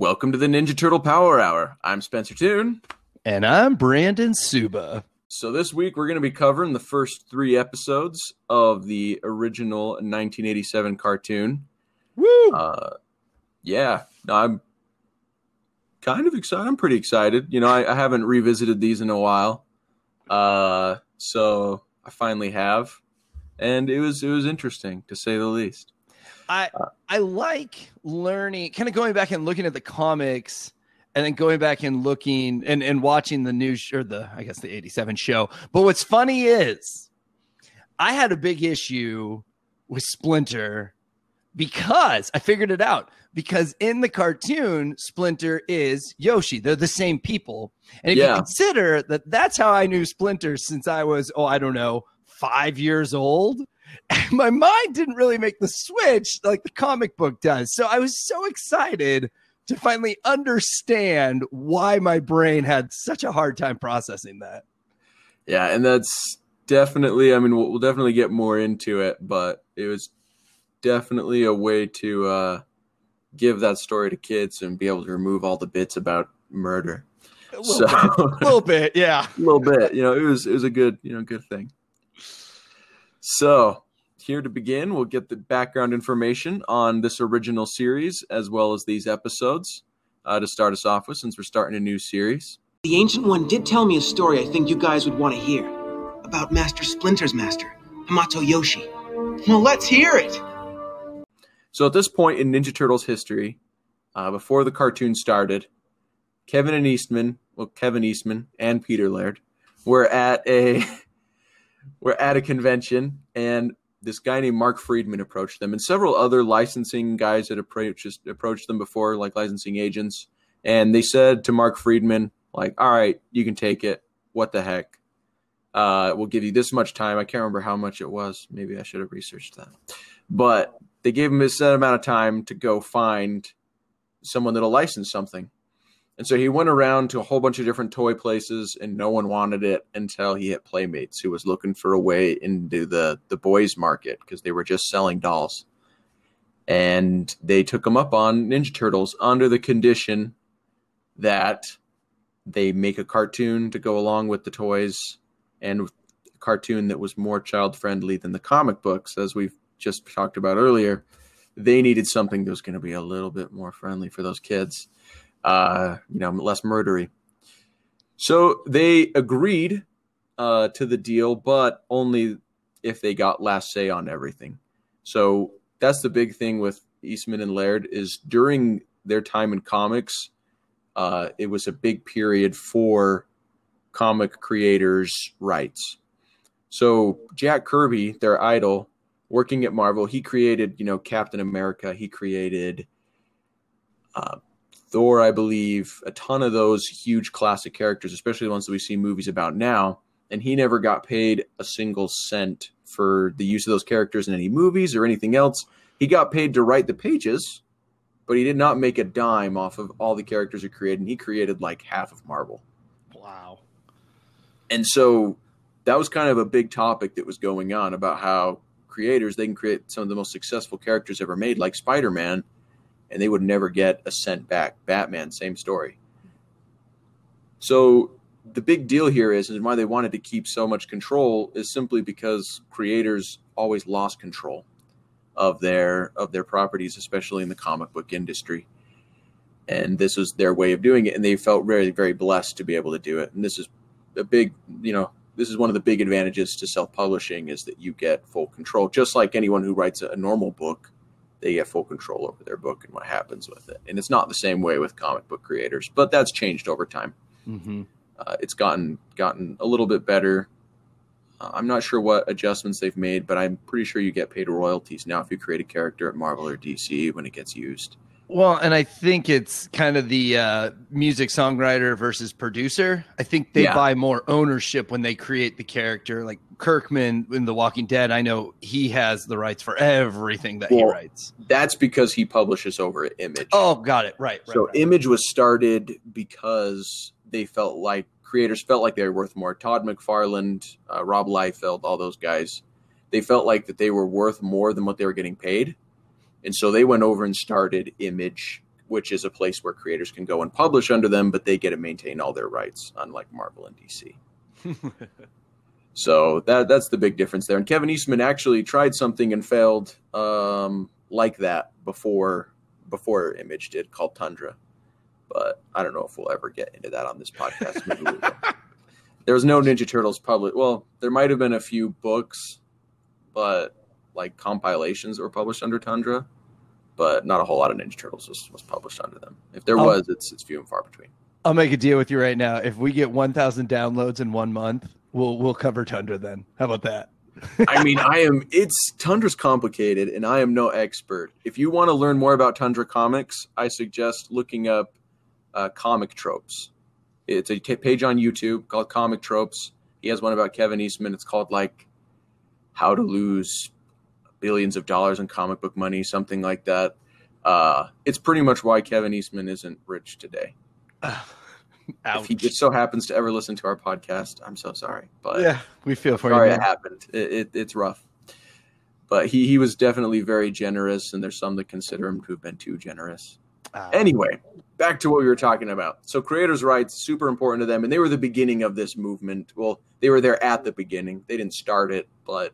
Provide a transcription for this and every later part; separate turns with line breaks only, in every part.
Welcome to the Ninja Turtle Power Hour. I'm Spencer Toon.
And I'm Brandon Suba.
So, this week we're going to be covering the first three episodes of the original 1987 cartoon.
Woo!
Uh, yeah, I'm kind of excited. I'm pretty excited. You know, I, I haven't revisited these in a while. Uh, so I finally have. And it was it was interesting to say the least.
I I like learning, kind of going back and looking at the comics, and then going back and looking and and watching the new sh- or the I guess the '87 show. But what's funny is, I had a big issue with Splinter because I figured it out. Because in the cartoon, Splinter is Yoshi. They're the same people, and if
Yeah.
you consider that, that's how I knew Splinter since I was oh I don't know five years old my mind didn't really make the switch like the comic book does. So I was so excited to finally understand why my brain had such a hard time processing that.
Yeah, and that's definitely. I mean, we'll, we'll definitely get more into it, but it was definitely a way to uh, give that story to kids and be able to remove all the bits about murder.
A little,
So
bit, a little bit, yeah.
a little bit, you know, it was it was a good you know good thing. So here to begin, we'll get the background information on this original series as well as these episodes uh, to start us off with, since we're starting a new series.
The Ancient One did tell me a story I think you guys would want to hear. About Master Splinter's master, Hamato Yoshi. Well, let's hear it!
So at this point in Ninja Turtles history, uh, before the cartoon started, Kevin and Eastman, well, Kevin Eastman and Peter Laird, were at a were at a convention, and this guy named Mark Freedman approached them, and several other licensing guys had approached approached them before, like licensing agents, and they said to Mark Freedman, like, "All right, you can take it. What the heck? Uh, we'll give you this much time. I can't remember how much it was. Maybe I should have researched that, but." they gave him a set amount of time to go find someone that'll license something. And so he went around to a whole bunch of different toy places and no one wanted it until he hit Playmates, who was looking for a way into the, the boys market because they were just selling dolls. And they took him up on Ninja Turtles under the condition that they make a cartoon to go along with the toys and a cartoon that was more child friendly than the comic books, as we've just talked about earlier, they needed something that was going to be a little bit more friendly for those kids, uh, you know, less murdery. So they agreed uh, to the deal, but only if they got last say on everything. So that's the big thing with Eastman and Laird is during their time in comics, uh, it was a big period for comic creators' rights. So Jack Kirby, their idol, working at Marvel, he created, you know, Captain America. He created uh, Thor, I believe, a ton of those huge classic characters, especially the ones that we see movies about now. And he never got paid a single cent for the use of those characters in any movies or anything else. He got paid to write the pages, but he did not make a dime off of all the characters he created. And he created like half of Marvel.
Wow.
And so that was kind of a big topic that was going on about how creators they can create some of the most successful characters ever made like spider-man and they would never get a cent back. Batman same story. So the big deal here is and why they wanted to keep so much control is simply because creators always lost control of their of their properties especially in the comic book industry. And this was their way of doing it and they felt very very blessed to be able to do it. And this is a big you know this is one of the big advantages to self-publishing is that you get full control. Just like anyone who writes a, a normal book, they get full control over their book and what happens with it. And it's not the same way with comic book creators, but that's changed over time.
Mm-hmm.
Uh, it's gotten gotten a little bit better. Uh, I'm not sure what adjustments they've made, but I'm pretty sure you get paid royalties now if you create a character at Marvel or DC when it gets used.
Well, and I think it's kind of the uh, music songwriter versus producer. I think they
Yeah.
buy more ownership when they create the character. Like Kirkman in The Walking Dead, I know he has the rights for everything that he writes.
That's because he publishes over at Image.
Oh, got it. Right. right
so
right.
Image was started because they felt like creators felt like they were worth more. Todd McFarlane, uh, Rob Liefeld, all those guys, they felt like that they were worth more than what they were getting paid, and so they went over and started Image, which is a place where creators can go and publish under them, but they get to maintain all their rights, unlike Marvel and DC. So that that's the big difference there. And Kevin Eastman actually tried something and failed um, like that before before Image did called Tundra. But I don't know if we'll ever get into that on this podcast. Maybe. There was no Ninja Turtles published. Well, there might have been a few books, but like compilations that were published under Tundra, but not a whole lot of Ninja Turtles was, was published under them. If there
Oh.
was, it's it's few and far between.
I'll make a deal with you right now. If we get 1,000 downloads in one month, we'll we'll cover Tundra then. How about that?
I mean, I am. It's Tundra's complicated, and I am no expert. If you want to learn more about Tundra comics, I suggest looking up uh, comic tropes. It's a t- page on YouTube called Comic Tropes. He has one about Kevin Eastman. It's called like How to Lose Billions of Dollars in Comic Book Money, something like that. Uh, it's pretty much why Kevin Eastman isn't rich today. If he just so happens to ever listen to our podcast, I'm so sorry. But
Yeah, we feel for
sorry
you.
it happened. It, it, it's rough. But he, he was definitely very generous, and there's some that consider him to have been too generous.
Ah.
Anyway, back to what we were talking about. So, creators' rights super important to them, and they were the beginning of this movement. Well, they were there at the beginning. They didn't start it, but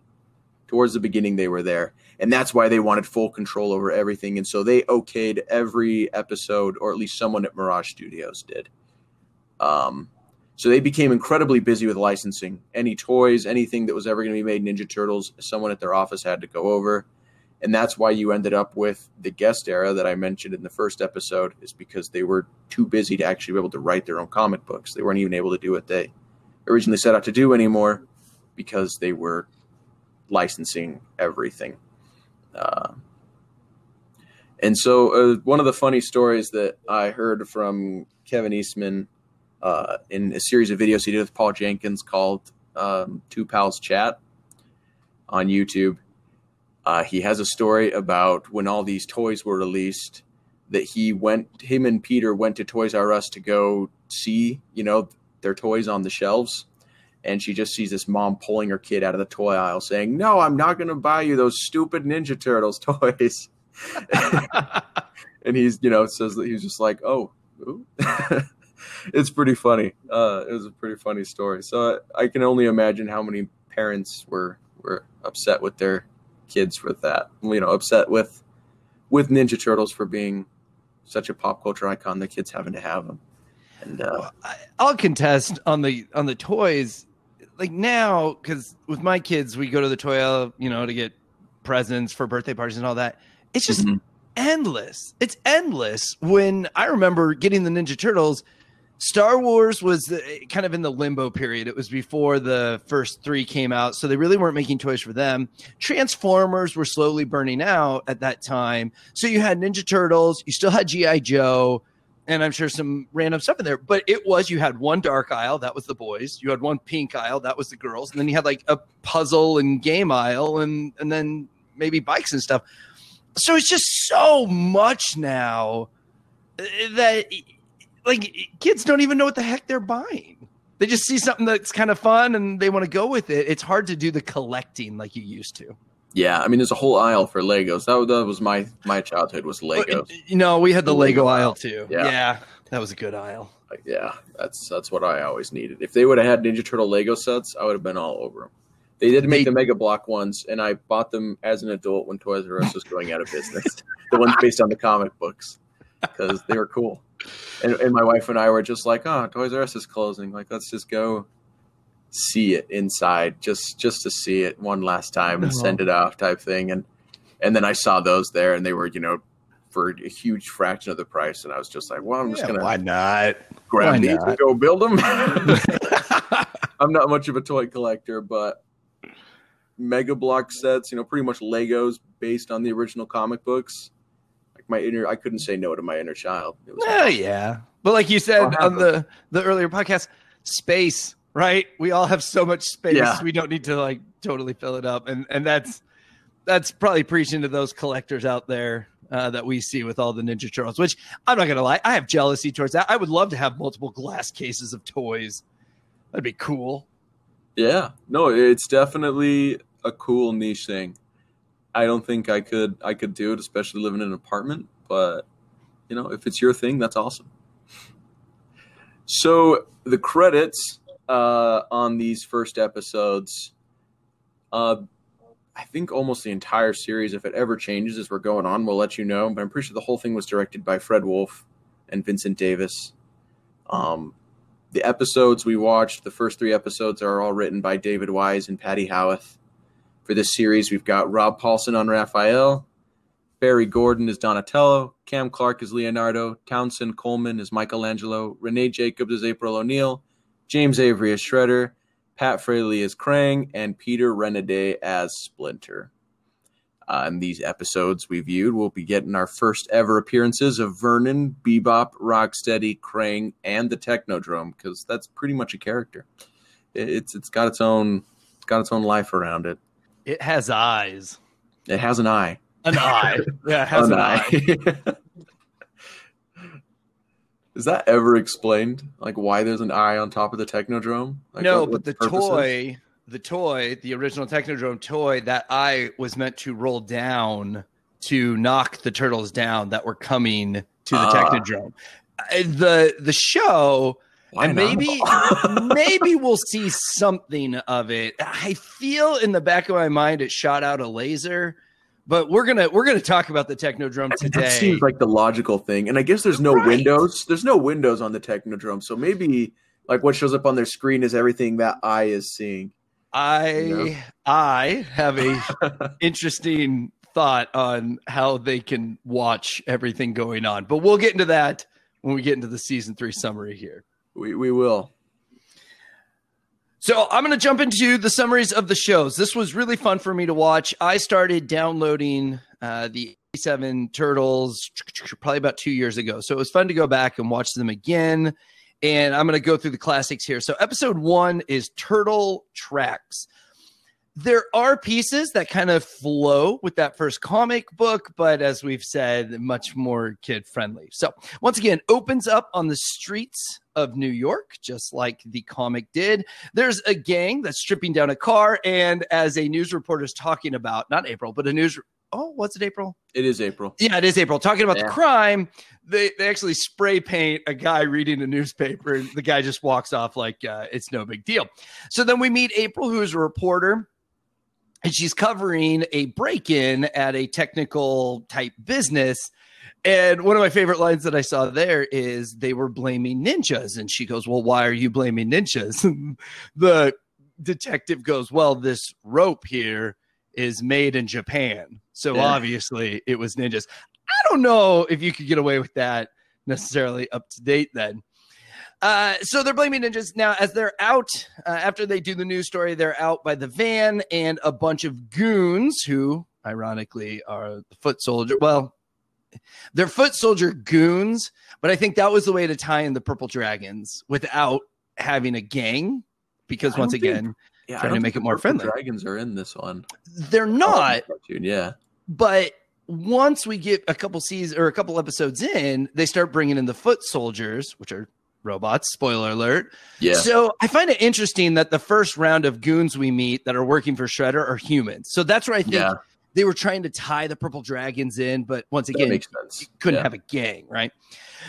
towards the beginning, they were there, and that's why they wanted full control over everything. And so they okayed every episode, or at least someone at Mirage Studios did. Um, so they became incredibly busy with licensing. Any toys, anything that was ever going to be made Ninja Turtles, someone at their office had to go over. And that's why you ended up with the guest era that I mentioned in the first episode, is because they were too busy to actually be able to write their own comic books. They weren't even able to do what they originally set out to do anymore because they were licensing everything. Uh, and so, uh, one of the funny stories that I heard from Kevin Eastman uh, in a series of videos he did with Paul Jenkins called um, Two Pals Chat on YouTube. Uh, he has a story about when all these toys were released that he went, him and Peter went to Toys R Us to go see, you know, their toys on the shelves. And she just sees this mom pulling her kid out of the toy aisle saying, No, I'm not going to buy you those stupid Ninja Turtles toys. and he's, you know, says that he's just like, Oh, it's pretty funny. Uh, it was a pretty funny story. So I, I can only imagine how many parents were were upset with their kids with that. You know, upset with with Ninja Turtles for being such a pop culture icon. The kids having to have them. And uh,
I'll contest on the on the toys. Like now, because with my kids, we go to the toy aisle, you know, to get presents for birthday parties and all that. It's just
Mhm.
endless. It's endless. When I remember getting the Ninja Turtles, Star Wars was uh, kind of in the limbo period. It was before the first three came out, so they really weren't making toys for them. Transformers were slowly burning out at that time. So you had Ninja Turtles, you still had G.I. Joe, and I'm sure some random stuff in there. But it was you had one dark aisle, that was the boys. You had one pink aisle, that was the girls, and then you had like a puzzle and game aisle, and and then maybe bikes and stuff. So it's just so much now uh, that like kids don't even know what the heck they're buying. They just see something that's kind of fun and they want to go with it. It's hard to do the collecting like you used to.
Yeah, I mean, there's a whole aisle for Legos. That, was- that was my my childhood was Legos.
You know, we had the,
The
Lego,
Lego
aisle
aisle.
too.
Yeah.
yeah, that was a good aisle.
Like, yeah, that's that's what I always needed. If they would have had Ninja Turtle Lego sets, I would have been all over them. They did make
They-
the Mega Block ones, and I bought them as an adult when Toys R Us was going out of business. the ones based on the comic books because they were cool. And, and my wife and I were just like, "Oh, Toys R Us is closing. Like, let's just go see it inside just just to see it one last time and
No.
send uh-huh. it off type thing and and then I saw those there and they were you know for a huge fraction of the price and I was just like well I'm just
Yeah,
gonna
why not?
grab
why
these
not?
and go build them. I'm not much of a toy collector, but Mega Block sets, you know, pretty much Legos based on the original comic books. Like my inner, I couldn't say no to my inner child. It was
Oh yeah, but like you said on the the earlier podcast, space, right? We all have so much space.
Yeah.
We don't need to like totally fill it up, and and that's that's probably preaching to those collectors out there uh, that we see with all the Ninja Turtles. Which I'm not gonna lie, I have jealousy towards that. I would love to have multiple glass cases of toys. That'd be cool.
Yeah, no, it's definitely a cool niche thing. I don't think I could I could do it, especially living in an apartment. But you know, if it's your thing, that's awesome. So the credits uh, on these first episodes, uh, I think almost the entire series, if it ever changes as we're going on, we'll let you know. But I'm pretty sure the whole thing was directed by Fred Wolf and Vincent Davis. Um, the episodes we watched, the first three episodes are all written by David Wise and Patti Howeth. For this series, we've got Rob Paulsen on Raphael, Barry Gordon is Donatello, Cam Clarke is Leonardo, Townsend Coleman is Michelangelo, Renae Jacobs is April O'Neil, James Avery as Shredder, Pat Fraley as Krang, and Peter Renaday as Splinter. Uh, in these episodes we viewed, we'll be getting our first ever appearances of Vernon, Bebop, Rocksteady, Krang, and the Technodrome because that's pretty much a character. It- It's it's got its own it's got its own life around it.
It has eyes.
It has an eye.
An eye. Yeah, it has an, eye.
Is that ever explained? Like why there's an eye on top of the Technodrome? Like,
no,
what- what
but the toy, the toy, the original Technodrome toy, that eye was meant to roll down to knock the turtles down that were coming to the
Ah.
Technodrome. Uh, The the show,
Why
and
not?
maybe maybe we'll see something of it. I feel in the back of my mind it shot out a laser, but we're gonna we're gonna talk about the Technodrome today.
That seems like the logical thing. And I guess there's no
Right.
windows. There's no windows on the Technodrome. So maybe like what shows up on their screen is everything that eye is seeing.
I
Yeah.
I have a interesting thought on how they can watch everything going on, but we'll get into that when we get into the season three summary here.
We we will.
So I'm going to jump into the summaries of the shows. This was really fun for me to watch. I started downloading uh, the 87 Turtles probably about two years ago. So it was fun to go back and watch them again. And I'm going to go through the classics here. So episode one is Turtle Tracks. There are pieces that kind of flow with that first comic book, but as we've said, much more kid friendly. So, once again, opens up on the streets of New York, just like the comic did. There's a gang that's stripping down a car, and as a news reporter is talking about, not April, but a news. Oh, what's it, April?
It is April.
Yeah, it is April. Talking about the crime, they, they actually spray paint a guy reading a newspaper, and the guy just walks off like uh, it's no big deal. So then we meet April, who is a reporter, and she's covering a break in at a technical type business. And one of my favorite lines that I saw there is they were blaming ninjas. And she goes, Well, why are you blaming ninjas? the detective goes, Well, this rope here is made in Japan. So
Yeah.
obviously it was ninjas. I don't know if you could get away with that necessarily up to date then. Uh, so they're blaming ninjas now as they're out uh, after they do the news story. They're out by the van and a bunch of goons who, ironically, are the foot soldier. Well, they're foot soldier goons, but I think that was the way to tie in the purple dragons without having a gang. Because once
don't think-
again,
Yeah,
Trying to make it more friendly.
Dragons are in this one.
they're not.
Oh, cartoon, yeah.
but once we get a couple seasons or a couple episodes in, they start bringing in the foot soldiers, which are robots. Spoiler alert.
Yeah.
So I find it interesting that the first round of goons we meet that are working for Shredder are humans. So that's where I think
Yeah.
they were trying to tie the purple dragons in, but once again,
makes sense.
you couldn't
Yeah.
have a gang, right?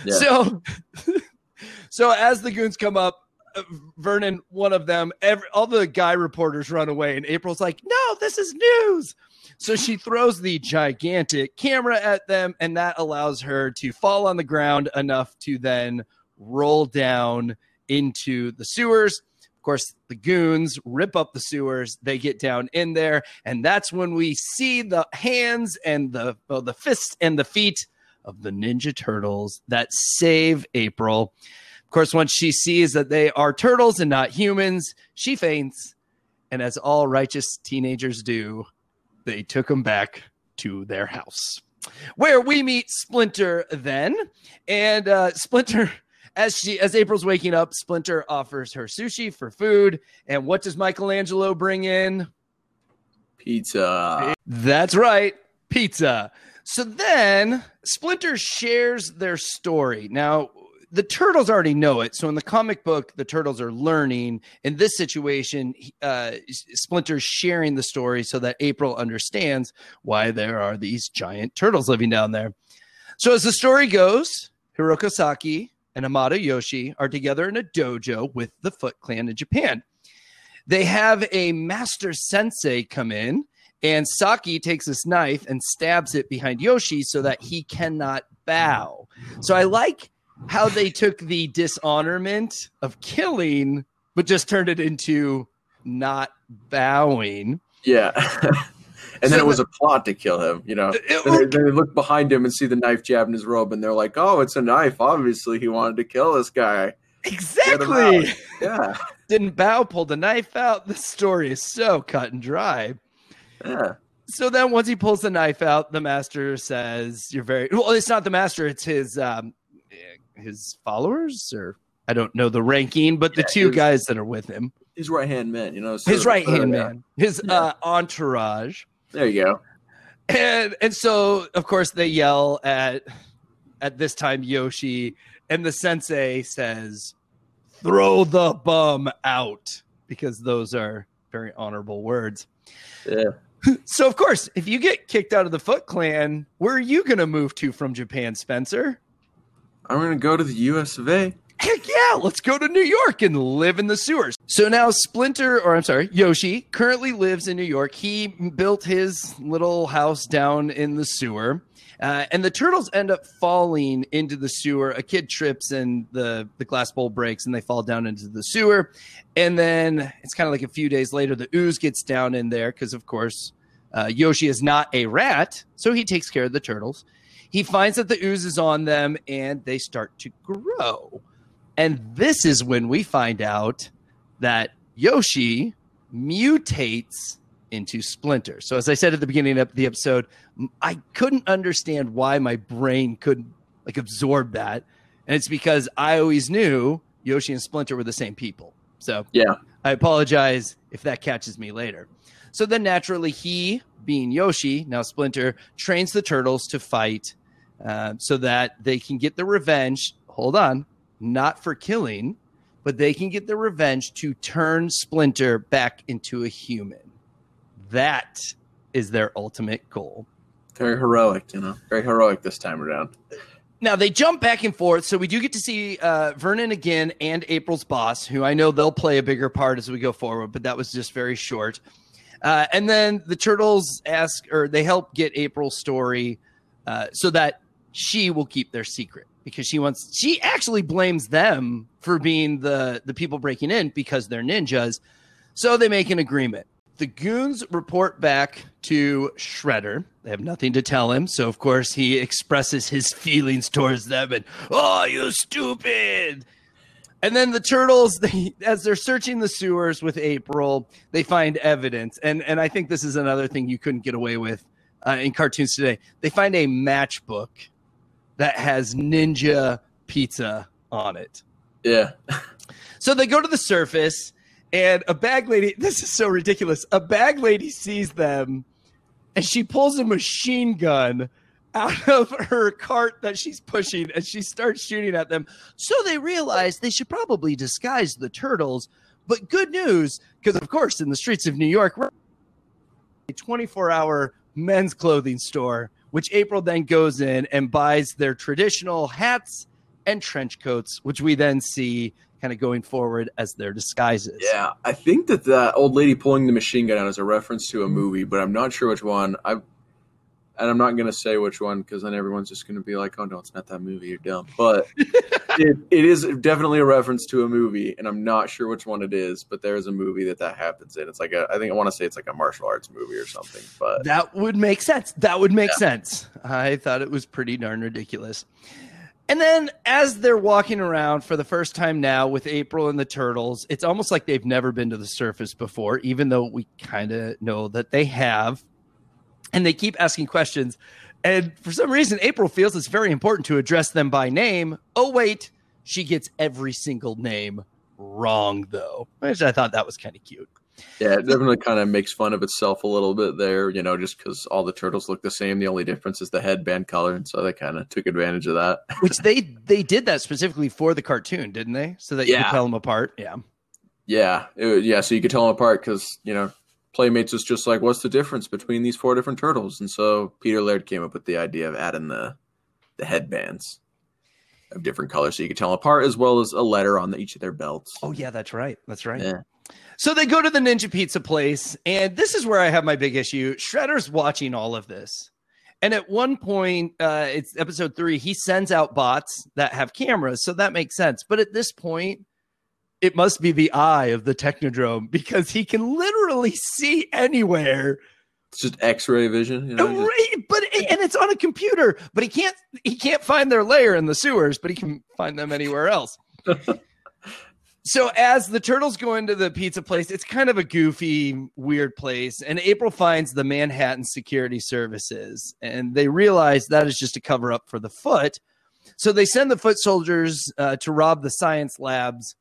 Yeah.
So, so as the goons come up, uh, Vernon, one of them, every, all the guy reporters run away, and April's like, "No, this is news." So she throws the gigantic camera at them, and that allows her to fall on the ground enough to then roll down into the sewers. Of course, the goons rip up the sewers. They get down in there, and that's when we see the hands and the well, the fists and the feet of the Ninja Turtles that save April. Of course, once she sees that they are turtles and not humans, she faints. And as all righteous teenagers do, they took them back to their house where we meet Splinter then. And uh, Splinter, as she as April's waking up, Splinter offers her sushi for food. And what does Michelangelo bring in?
Pizza.
That's right, pizza. So then Splinter shares their story. Now, the turtles already know it. So in the comic book, the turtles are learning. In this situation, uh, Splinter's sharing the story so that April understands why there are these giant turtles living down there. So as the story goes, Oroku Saki and Hamato Yoshi are together in a dojo with the Foot Clan in Japan. They have a master sensei come in, and Saki takes this knife and stabs it behind Yoshi so that he cannot bow. So I like how they took the dishonorment of killing, but just turned it into not bowing.
Yeah. and so then it was the, a plot to kill him, you know. It, they, they, look behind him and see the knife jab in his robe, and they're like, "Oh, it's a knife. Obviously, he wanted to kill this guy."
Exactly.
Yeah.
Didn't bow, pull the knife out. The story is so cut and dry.
Yeah.
So then, once he pulls the knife out, the master says, "You're very well." It's not the master; it's his um, his followers, or I don't know the ranking, but the two was, guys that are with him.
His right hand man, you know,
his right hand man, his yeah. uh, entourage.
There you go.
And and so of course they yell at at this time Yoshi, and the sensei says, "Throw the bum out," because those are very honorable words.
Yeah.
So of course, if you get kicked out of the Foot Clan, where are you going to move to from Japan, Spencer?
I'm going to go to the US of A.
Heck yeah, let's go to New York and live in the sewers. So now Splinter, or I'm sorry, Yoshi, currently lives in New York. He built his little house down in the sewer. Uh, and the turtles end up falling into the sewer. A kid trips and the, the glass bowl breaks and they fall down into the sewer. And then it's kind of like a few days later, the ooze gets down in there because, of course, uh, Yoshi is not a rat. So he takes care of the turtles. He finds that the ooze is on them and they start to grow. And this is when we find out that Yoshi mutates into Splinter. So, as I said at the beginning of the episode, I couldn't understand why my brain couldn't like absorb that. And it's because I always knew Yoshi and Splinter were the same people. So,
yeah,
I apologize if that catches me later. So then naturally, he, being Yoshi, now Splinter, trains the turtles to fight uh, so that they can get the revenge. Hold on, not for killing, but they can get the revenge to turn Splinter back into a human. That is their ultimate goal.
Very heroic, you know, very heroic this time around.
Now they jump back and forth, so we do get to see uh, Vernon again and April's boss, who I know they'll play a bigger part as we go forward, but that was just very short. Uh, and then the turtles ask, or they help get April's story uh, so that she will keep their secret because she wants she actually blames them for being the the people breaking in because they're ninjas. So they make an agreement. The goons report back to shredder. They have nothing to tell him. So of course he expresses his feelings towards them and oh you stupid. And then the turtles they as they're searching the sewers with april they find evidence. And and i think this is another thing you couldn't get away with uh, in cartoons today. They find a matchbook that has ninja pizza on it.
Yeah.
so they go to the surface and a bag lady, this is so ridiculous. A bag lady sees them and she pulls a machine gun out of her cart that she's pushing and she starts shooting at them. So they realize they should probably disguise the turtles. But good news, because of course, in the streets of New York, a 24 hour men's clothing store which April then goes in and buys their traditional hats and trench coats, which we then see kind of going forward as their disguises.
Yeah, I think that the old lady pulling the machine gun out is a reference to a movie, but I'm not sure which one. I and I'm not going to say which one because then everyone's just going to be like, "Oh no, it's not that movie. You're dumb." But it, it is definitely a reference to a movie, and I'm not sure which one it is. But there is a movie that that happens in. It's like a, I think I want to say it's like a martial arts movie or something. But
that would make sense. That would make yeah. sense. I thought it was pretty darn ridiculous. And then as they're walking around for the first time now with April and the turtles, it's almost like they've never been to the surface before, even though we kind of know that they have. And they keep asking questions. And for some reason, April feels it's very important to address them by name. Oh, wait, she gets every single name wrong, though, which I thought that was kind of cute.
Yeah, it definitely kind of makes fun of itself a little bit there, you know, just because all the turtles look the same. The only difference is the headband color, and so they kind of took advantage of that.
Which they they did that specifically for the cartoon, didn't they? So that you yeah. could tell them apart. Yeah,
yeah, it, yeah. So you could tell them apart because you know Playmates was just like, what's the difference between these four different turtles? And so Peter Laird came up with the idea of adding the the headbands of different colors so you could tell them apart, as well as a letter on the, each of their belts.
Oh yeah, that's right. That's right. Yeah. So they go to the Ninja Pizza place, and this is where I have my big issue. Shredder's watching all of this. And at one point, uh, it's episode three, he sends out bots that have cameras. So that makes sense. But at this point, it must be the eye of the Technodrome because he can literally see anywhere.
It's just X-ray vision, you know.
Right, but and it's on a computer, but he can't he can't find their lair in the sewers, but he can find them anywhere else. so as the turtles go into the pizza place, it's kind of a goofy, weird place, and April finds the Manhattan Security Services, and they realize that is just a cover up for the foot. So they send the foot soldiers uh, to rob the science labs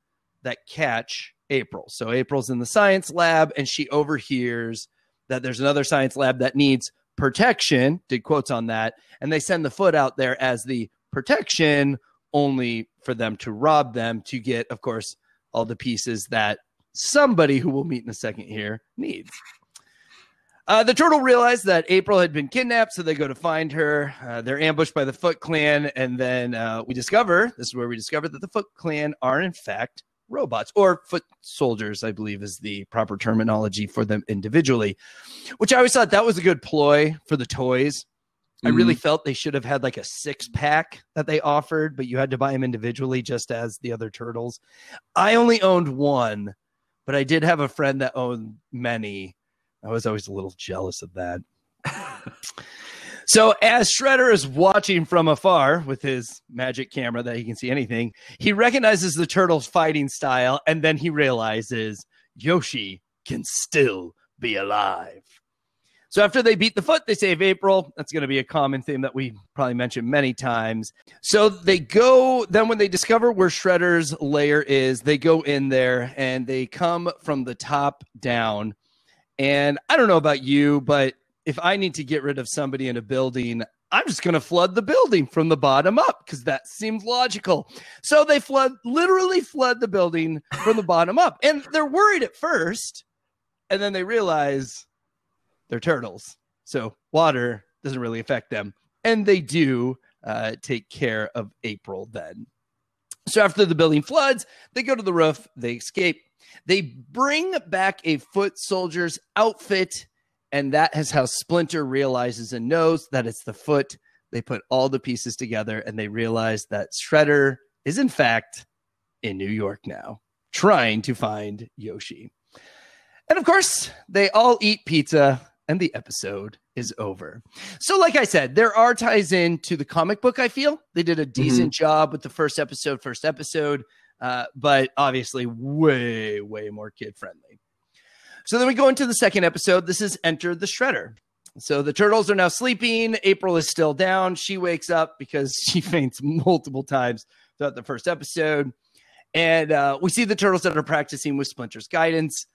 that catch April. So April's in the science lab and she overhears that there's another science lab that needs protection, did quotes on that, and they send the foot out there as the protection only for them to rob them to get, of course, all the pieces that somebody who we'll meet in a second here needs. Uh, the turtle realized that April had been kidnapped, so they go to find her. Uh, they're ambushed by the Foot Clan, and then uh, we discover this is where we discover that the Foot Clan are, in fact, robots or foot soldiers, I believe is the proper terminology for them individually, which I always thought that was a good ploy for the toys. Mm-hmm. I really mm-hmm. felt they should have had like a six pack that they offered, but you had to buy them individually, just as the other turtles. I only owned one, but I did have a friend that owned many. I was always a little jealous of that. So as Shredder is watching from afar with his magic camera that he can see anything, he recognizes the turtle's fighting style, and then he realizes Yoshi can still be alive. So after they beat the foot, they save April. That's going to be a common theme that we probably mentioned many times. So they go, then when they discover where Shredder's lair is, they go in there and they come from the top down. And I don't know about you, but if I need to get rid of somebody in a building, I'm just going to flood the building from the bottom up because that seems logical. So they flood, literally flood the building from the bottom up. And they're worried at first. And then they realize they're turtles. So water doesn't really affect them. And they do uh, take care of April then. So after the building floods, they go to the roof, they escape. They bring back a foot soldier's outfit and that is how Splinter realizes and knows that it's the foot. They put all the pieces together and they realize that Shredder is, in fact, in New York now, trying to find Yoshi. And of course, they all eat pizza and the episode is over. So, like I said, there are ties in to the comic book. I feel they did a decent mm-hmm. job with the first episode, first episode, uh, but obviously way, way more kid friendly. So then we go into the second episode. This is Enter the Shredder. So the turtles are now sleeping. April is still down. She wakes up because she faints multiple times throughout the first episode. And uh, we see the turtles that are practicing with Splinter's guidance.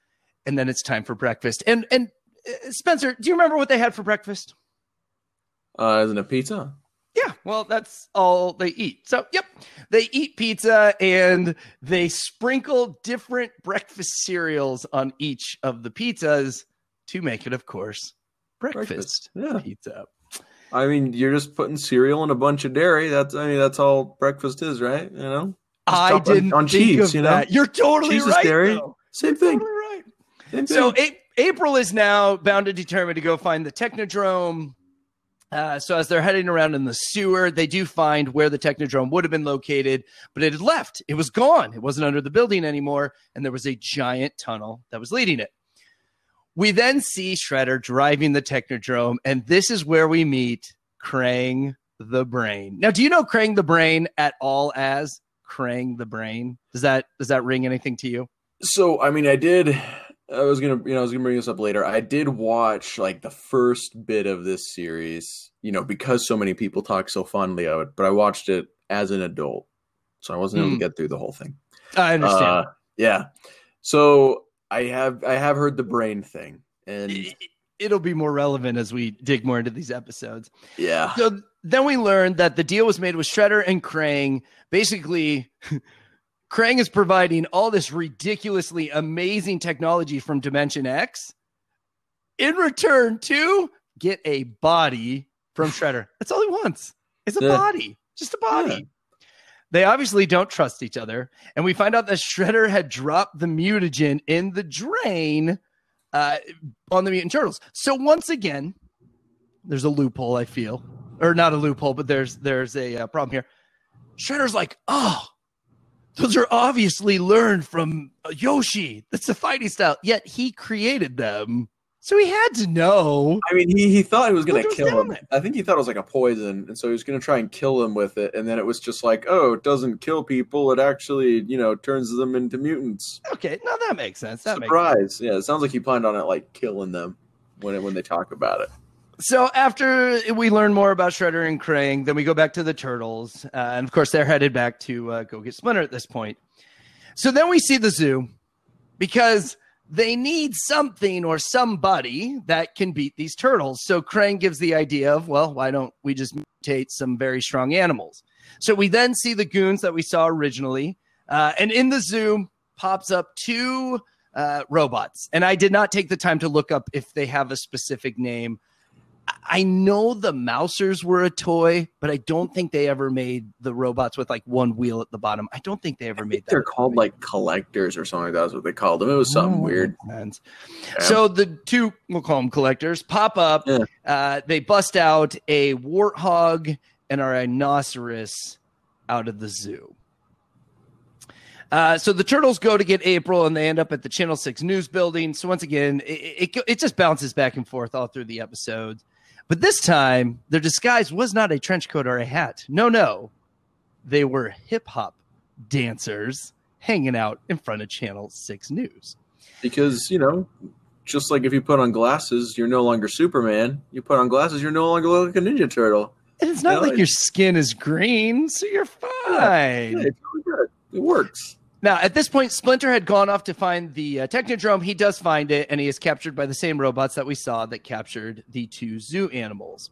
And then it's time for breakfast. And and uh, Spencer, do you remember what they had for breakfast?
Uh, isn't it pizza?
Yeah, well, that's all they eat. So, yep, they eat pizza and they sprinkle different breakfast cereals on each of the pizzas to make it, of course, breakfast, breakfast. Yeah. pizza.
I mean, you're just putting cereal and a bunch of dairy. That's I mean, that's all breakfast is, right? You know,
just I didn't on, on cheese. you know, that. you're totally cheese right. dairy,
though. same thing. Totally right.
Same thing. So a- April is now bound and determined to go find the Technodrome Uh, so as they're heading around in the sewer, they do find where the Technodrome would have been located, but it had left. It was gone. It wasn't under the building anymore, and there was a giant tunnel that was leading it. We then see Shredder driving the Technodrome, and this is where we meet Krang the Brain. Now, do you know Krang the Brain at all as Krang the Brain? Does that does that ring anything to you?
So, I mean, I did. I was gonna, you know, I was gonna bring this up later. I did watch like the first bit of this series, you know, because so many people talk so fondly of it. But I watched it as an adult, so I wasn't able to
Hmm.
get through the whole thing.
I understand.
Uh, yeah. So I have I have heard the brain thing, and
It- It'll be more relevant as we dig more into these episodes.
yeah,
So then we learned that the deal was made with Shredder and Krang. Basically, Krang is providing all this ridiculously amazing technology from Dimension X in return to get a body from Shredder. That's all he wants. It's a
Yeah.
body, just a body.
Yeah.
They obviously don't trust each other. And we find out that Shredder had dropped the mutagen in the drain uh, on the Mutant Turtles. So once again, there's a loophole, I feel. Or not a loophole, but there's there's a uh, problem here. Shredder's like, oh, those are obviously learned from uh, Yoshi. That's the fighting style. Yet he created them. So he had to know.
I mean, he, he thought he was going to kill him. I think he thought it was like a poison, and so he was going to try and kill him with it. And then it was just like, oh, it doesn't kill people. It actually, you know, turns them into mutants.
Okay, now that makes sense. That makes
Surprise! Yeah, it sounds like he planned on it like killing them when it, when they talk about it.
So after we learn more about Shredder and Krang, then we go back to the Turtles, uh, and of course they're headed back to uh, go get Splinter at this point. So then we see the zoo because they need something or somebody that can beat these turtles. So Krang gives the idea of, well, why don't we just mutate some very strong animals? So we then see the goons that we saw originally, uh, and in the zoo pops up two uh, robots, and I did not take the time to look up if they have a specific name. I know the Mousers were a toy, but I don't think they ever made the robots with like one wheel at the bottom. I don't think they ever made that.
They're called like collectors or something. like That's what they called them. It was something
Oh,
weird. Yeah.
So the two, we'll call them collectors, pop up.
Yeah.
Uh, they bust out a warthog and a rhinoceros out of the zoo. Uh, so the turtles go to get April, and they end up at the Channel Six News building. So once again, it, it it just bounces back and forth all through the episodes. But this time, their disguise was not a trench coat or a hat. No, no, they were hip hop dancers hanging out in front of Channel Six News.
because you know just like if you put on glasses you're no longer superman you put on glasses you're no longer like a ninja turtle
And it's not
No,
like
it-
your skin is green, so you're fine.
yeah, it's good it works
Now, at this point, Splinter had gone off to find the uh, Technodrome. He does find it, and he is captured by the same robots that we saw that captured the two zoo animals.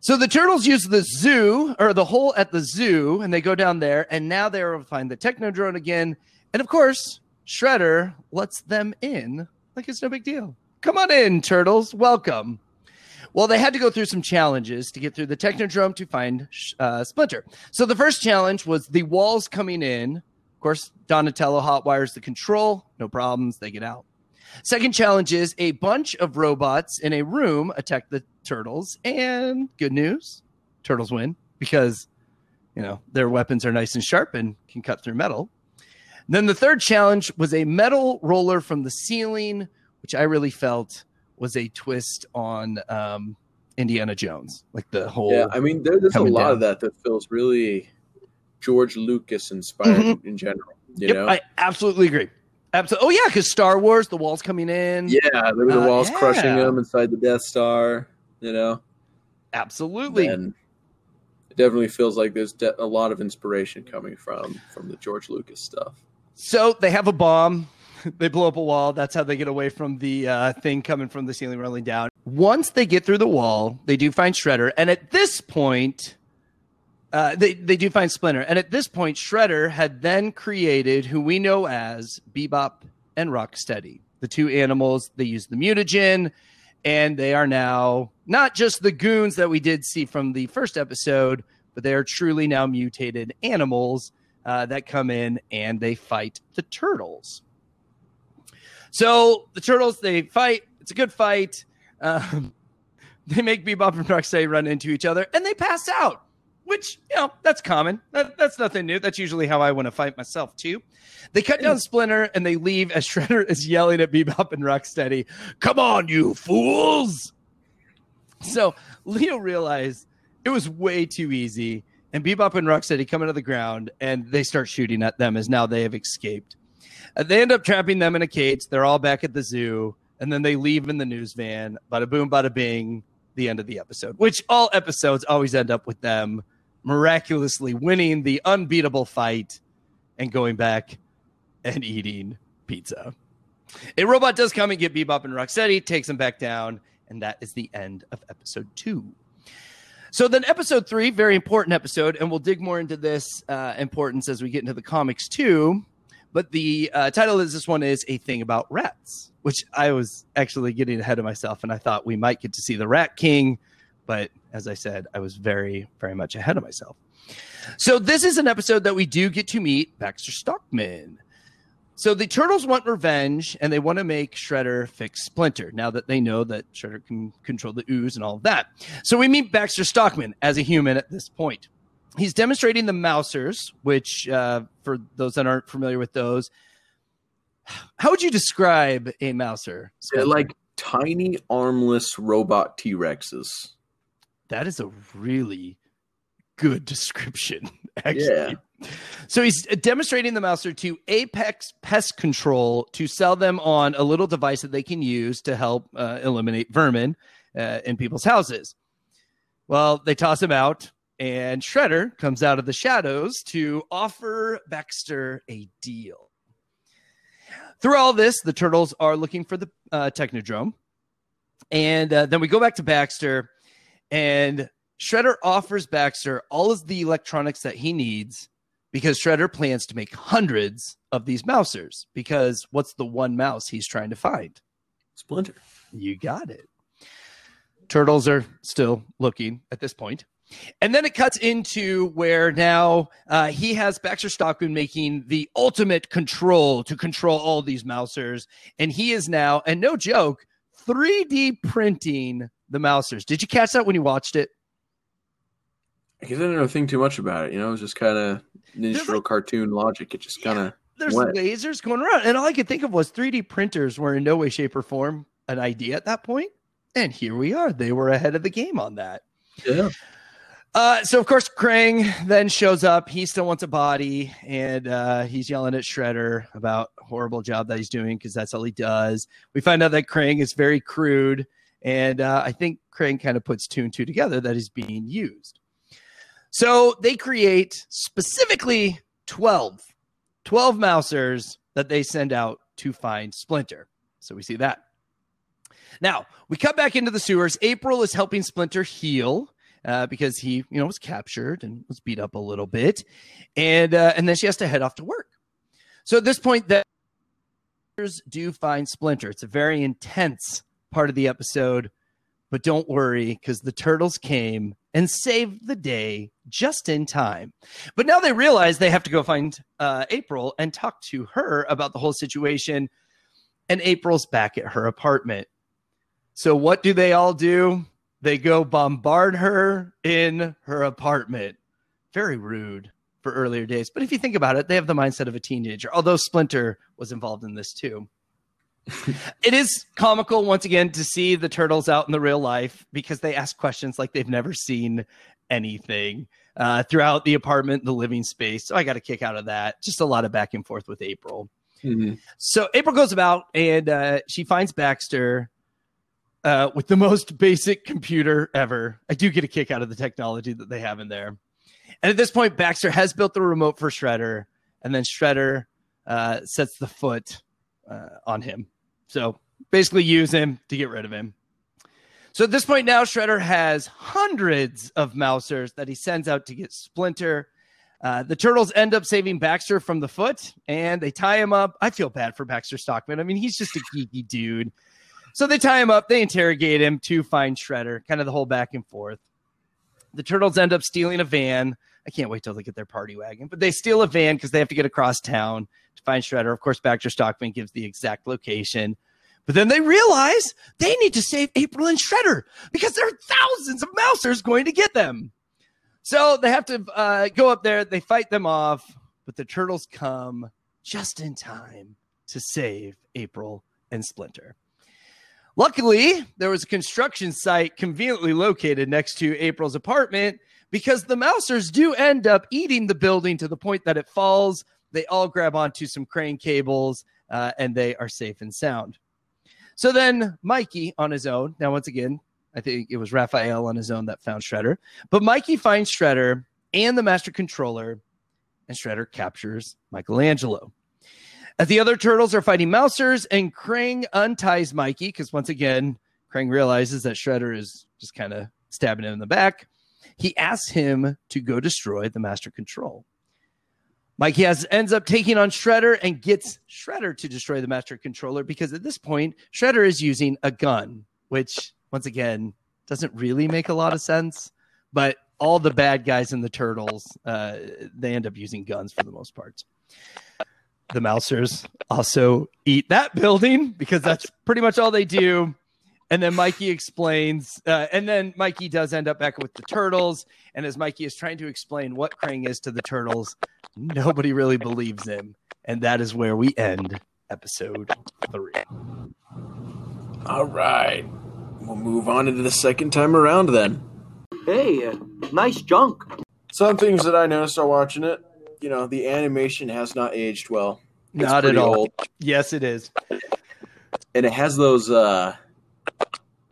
So the turtles use the zoo, or the hole at the zoo, and they go down there, and now they're able to find the Technodrome again. And of course, Shredder lets them in like it's no big deal. Come on in, turtles. Welcome. Well, they had to go through some challenges to get through the Technodrome to find uh, Splinter. So the first challenge was the walls coming in. Of course, Donatello hotwires the control. No problems. They get out. Second challenge is a bunch of robots in a room attack the turtles. And good news turtles win because, you know, their weapons are nice and sharp and can cut through metal. Then the third challenge was a metal roller from the ceiling, which I really felt was a twist on um, Indiana Jones, like the whole.
yeah i mean there, there's a lot
down.
of that that feels really george lucas inspired in general you
Yep,
know
I absolutely agree. Absolutely. Oh yeah, because Star Wars, the walls coming in.
yeah there were the
Uh,
walls crushing them inside the death star you know
absolutely.
and it definitely feels like there's de- a lot of inspiration coming from from the george lucas stuff
So they have a bomb. They blow up a wall. That's how they get away from the uh, thing coming from the ceiling rolling down. Once they get through the wall, they do find Shredder. And at this point, uh, they, they do find Splinter. And at this point, Shredder had then created who we know as Bebop and Rocksteady, the two animals. They use the mutagen, and they are now not just the goons that we did see from the first episode, but they are truly now mutated animals uh, that come in and they fight the turtles. So the turtles they fight. It's a good fight. Um, they make Bebop and Rocksteady run into each other and they pass out, which, you know, that's common. That, that's nothing new. That's usually how I want to fight myself, too. They cut down Splinter and they leave as Shredder is yelling at Bebop and Rocksteady, Come on, you fools! So Leo realized it was way too easy. And Bebop and Rocksteady come into the ground and they start shooting at them as now they have escaped. Uh, they end up trapping them in a cage. They're all back at the zoo. And then they leave in the news van. Bada boom, bada bing, the end of the episode, which all episodes always end up with them miraculously winning the unbeatable fight and going back and eating pizza. A robot does come and get Bebop and Rocksteady, takes them back down, and that is the end of episode two. So then, episode three, very important episode, and we'll dig more into this uh, importance as we get into the comics too. But the uh, title of this one is a thing about rats, which I was actually getting ahead of myself, and I thought we might get to see the Rat King, but as I said, I was very, very much ahead of myself. So this is an episode that we do get to meet Baxter Stockman. So the turtles want revenge and they want to make Shredder fix Splinter now that they know that Shredder can control the ooze and all of that. So we meet Baxter Stockman as a human at this point. He's demonstrating the Mousers, which, uh, for those that aren't familiar with those, how would you describe a Mouser?
They're like tiny, armless robot T Rexes.
That is a really good description, actually. Yeah. So he's demonstrating the Mouser to Apex Pest Control to sell them on a little device that they can use to help uh, eliminate vermin uh, in people's houses. Well, they toss him out, and Shredder comes out of the shadows to offer Baxter a deal. Through all this, the turtles are looking for the uh, Technodrome. And uh, then we go back to Baxter, and Shredder offers Baxter all of the electronics that he needs because Shredder plans to make hundreds of these mousers. Because what's the one mouse he's trying to find?
Splinter.
You got it. Turtles are still looking at this point. And then it cuts into where now uh, he has Baxter Stockman making the ultimate control to control all these mousers. And he is now, and no joke, 3D printing the mousers. Did you catch that when you watched it?
I guess I didn't know think too much about it. You know, it was just kind of Ninja Turtle like, cartoon logic. It just kind of. Yeah,
there's went. lasers going around. And all I could think of was 3D printers were in no way, shape, or form an idea at that point. And here we are. They were ahead of the game on that.
Yeah.
Uh, so of course Krang then shows up. He still wants a body, and uh, he's yelling at Shredder about horrible job that he's doing because that's all he does. We find out that Krang is very crude, and uh, I think Krang kind of puts two and two together that is being used. So they create specifically 12, 12 mousers that they send out to find Splinter. So we see that. Now we cut back into the sewers. April is helping Splinter heal uh, because he, you know, was captured and was beat up a little bit, and uh, and then she has to head off to work. So at this point, that do find Splinter. It's a very intense part of the episode, but don't worry because the turtles came and saved the day just in time. But now they realize they have to go find uh, April and talk to her about the whole situation. And April's back at her apartment. So what do they all do? They go bombard her in her apartment. Very rude for earlier days. But if you think about it, they have the mindset of a teenager, although Splinter was involved in this too. It is comical once again to see the turtles out in the real life because they ask questions like they've never seen anything uh, throughout the apartment, the living space. So I got a kick out of that. Just a lot of back and forth with April. Mm-hmm. So April goes about and uh, she finds Baxter uh, with the most basic computer ever. I do get a kick out of the technology that they have in there. And at this point, Baxter has built the remote for Shredder, and then Shredder uh, sets the foot uh, on him. So basically, use him to get rid of him. So at this point now, Shredder has hundreds of Mousers that he sends out to get Splinter. Uh, the turtles end up saving Baxter from the foot, and they tie him up. I feel bad for Baxter Stockman. I mean, he's just a geeky dude. So they tie him up, they interrogate him to find Shredder, kind of the whole back and forth. The turtles end up stealing a van. I can't wait till they get their party wagon, but they steal a van because they have to get across town to find Shredder. Of course, Baxter Stockman gives the exact location. But then they realize they need to save April and Shredder because there are thousands of Mousers going to get them. So they have to uh, go up there. They fight them off, but the turtles come just in time to save April and Splinter. Luckily, there was a construction site conveniently located next to April's apartment because the Mousers do end up eating the building to the point that it falls. They all grab onto some crane cables uh, and they are safe and sound. So then Mikey on his own, now once again, I think it was Raphael on his own that found Shredder, but Mikey finds Shredder and the Master Controller, and Shredder captures Michelangelo. As the other turtles are fighting Mousers, and Krang unties Mikey because once again, Krang realizes that Shredder is just kind of stabbing him in the back. He asks him to go destroy the Master Control. Mikey has ends up taking on Shredder and gets Shredder to destroy the Master Controller because at this point, Shredder is using a gun, which once again doesn't really make a lot of sense. But all the bad guys in the Turtles, uh, they end up using guns for the most part. The Mousers also eat that building because that's pretty much all they do. And then Mikey explains, uh, and then Mikey does end up back with the turtles. And as Mikey is trying to explain what Krang is to the turtles, nobody really believes him. And that is where we end episode three.
All right. We'll move on into the second time around then.
Hey, uh, nice junk.
Some things that I noticed while watching it, you know, the animation has not aged well. It's
Not at all.
old.
Yes, it is.
and it has those uh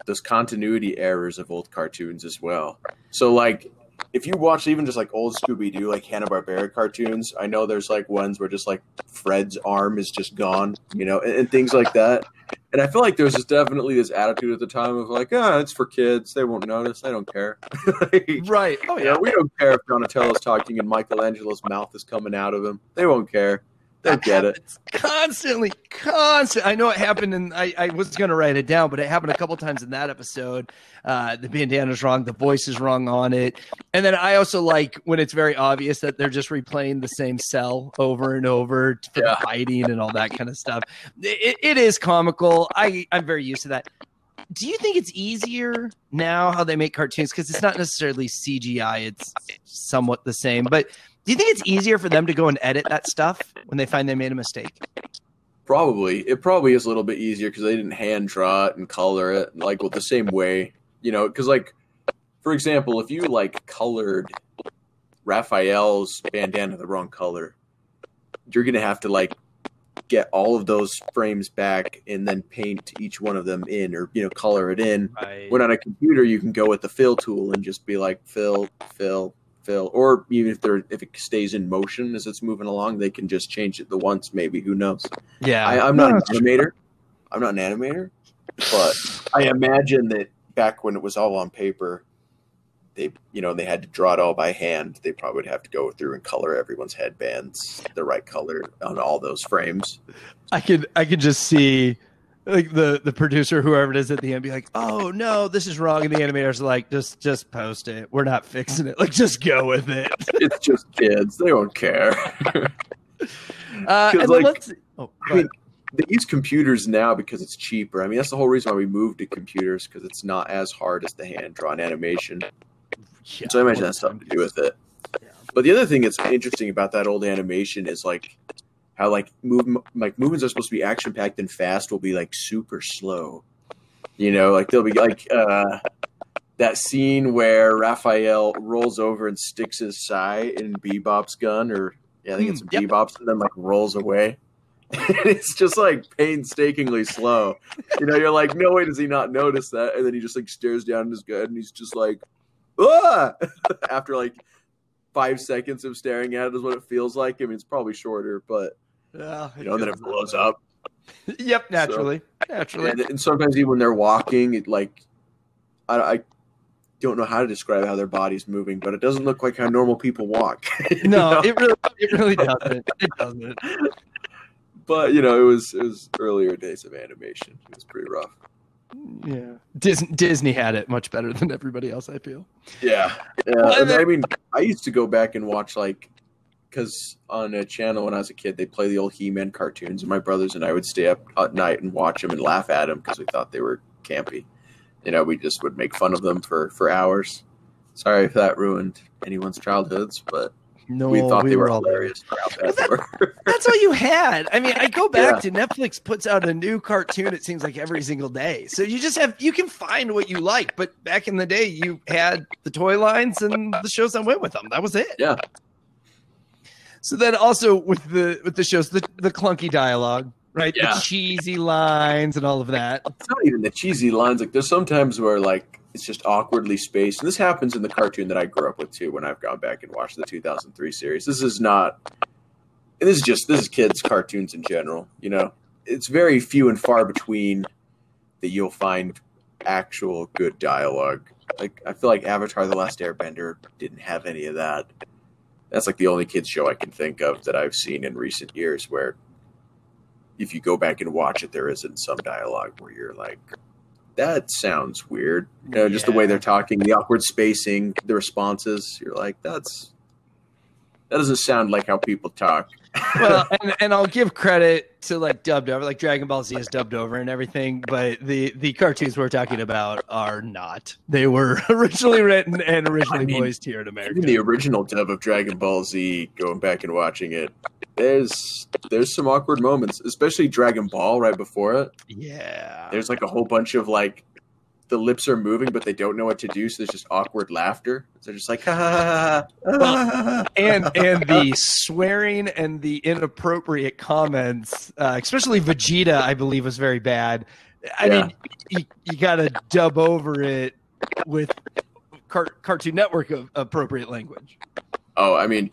those continuity errors of old cartoons as well. So like if you watch even just like old Scooby Doo, like Hanna Barbera cartoons, I know there's like ones where just like Fred's arm is just gone, you know, and, and things like that. And I feel like there's just definitely this attitude at the time of like, ah, it's for kids. They won't notice. They don't care. Like,
Right. Oh
yeah, we don't care if Donatello's talking and Michelangelo's mouth is coming out of him. They won't care. They'll get it.
constantly, constant. I know it happened, and I, I was going to write it down, but it happened a couple times in that episode. Uh, the bandana's wrong, the voice is wrong on it, and then I also like when it's very obvious that they're just replaying the same cell over and over for
Yeah.
the hiding and all that kind of stuff. It, it is comical. I I'm very used to that. Do you think it's easier now how they make cartoons because it's not necessarily CGI? It's somewhat the same, but do you think it's easier for them to go and edit that stuff when they find they made a mistake?
Probably. It probably is a little bit easier because they didn't hand draw it and color it like with the same way, you know. Because like, for example, if you like colored Raphael's bandana the wrong color, you're gonna have to like get all of those frames back and then paint each one of them in or you know color it in.
Right.
When on a computer, you can go with the fill tool and just be like fill, fill, fill, or even if they're if it stays in motion as it's moving along, they can just change it the once maybe. Who knows?
yeah,
I, I'm not
No,
an
that's true.
animator. I'm not an animator, but I imagine that back when it was all on paper, they you know they had to draw it all by hand. They probably would have to go through and color everyone's headbands the right color on all those frames.
I could I could just see like the the producer whoever it is at the end be like, "Oh no, this is wrong," and the animators are like, "Just just post it. We're not fixing it. Like just go with it."
It's just kids; they don't care.
Uh, and
like,
let's. Oh,
I mean, they use computers now because it's cheaper. I mean, that's the whole reason why we moved to computers because it's not as hard as the hand drawn animation.
Yeah,
So I imagine that's something to do with it.
Yeah.
But the other thing that's interesting about that old animation is like how like move like movements are supposed to be action packed and fast will be like super slow. You know, like they'll be like uh that scene where Raphael rolls over and sticks his sai in Bebop's gun, or yeah, I think it's
Hmm, yep.
Bebop's, and then like rolls away. it's just like painstakingly slow. You know, you're like, no way does he not notice that, and then he just like stares down at his gun, and he's just like, ah! after like five seconds of staring at it is what it feels like. I mean, it's probably shorter, but
Yeah,
you know, then it blows up.
Yep, naturally, naturally.
And, and sometimes even when they're walking, it like I, I don't know how to describe how their body's moving, but it doesn't look like how normal people walk.
no,
know?
it really it really doesn't. It doesn't.
but you know, it was it was earlier days of animation. It was pretty rough.
Yeah, Disney Disney had it much better than everybody else. I feel.
Yeah, yeah.
Well, and
and
then-
I mean, I used to go back and watch like because on a channel when I was a kid, they play the old He-Man cartoons, and my brothers and I would stay up at night and watch them and laugh at them because we thought they were campy. You know, we just would make fun of them for for hours. Sorry if that ruined anyone's childhoods, but
No,
we thought they were,
all there.
hilarious for how bad they were.
That's all you had. I mean, I go back
Yeah.
to Netflix puts out a new cartoon. It seems like every single day. So you just have you can find what you like. But back in the day, you had the toy lines and the shows that went with them. That was it.
Yeah.
So then also with the with the shows, the the clunky dialogue, right?
Yeah.
The cheesy lines and all of that.
it's not even the cheesy lines. Like there's sometimes where like it's just awkwardly spaced, and this happens in the cartoon that I grew up with too. When I've gone back and watched the 2003 series, this is not. And this is just this is kids cartoons in general. You know, it's very few and far between that you'll find actual good dialogue. Like I feel like Avatar: The Last Airbender didn't have any of that. That's like the only kids show I can think of that I've seen in recent years where if you go back and watch it, there isn't some dialogue where you're like, that sounds weird. You know, just the way they're talking, the awkward spacing, the responses. You're like, that's that doesn't sound like how people talk.
well, and, and I'll give credit to like dubbed over, like Dragon Ball Z is dubbed over and everything, but the the cartoons we're talking about are not. They were originally written and originally
I mean,
voiced here in America.
Even the original dub of Dragon Ball Z, going back and watching it, there's there's some awkward moments, especially Dragon Ball right before it.
yeah,
There's like a whole bunch of like the lips are moving, but they don't know what to do, so there's just awkward laughter. They're just like, ha ha ha, ha, ha, ha, ha.
and and the swearing and the inappropriate comments, uh, especially Vegeta, I believe was very bad. I
Yeah.
mean, you, you got to dub over it with car- Cartoon Network of appropriate language.
Oh, I mean,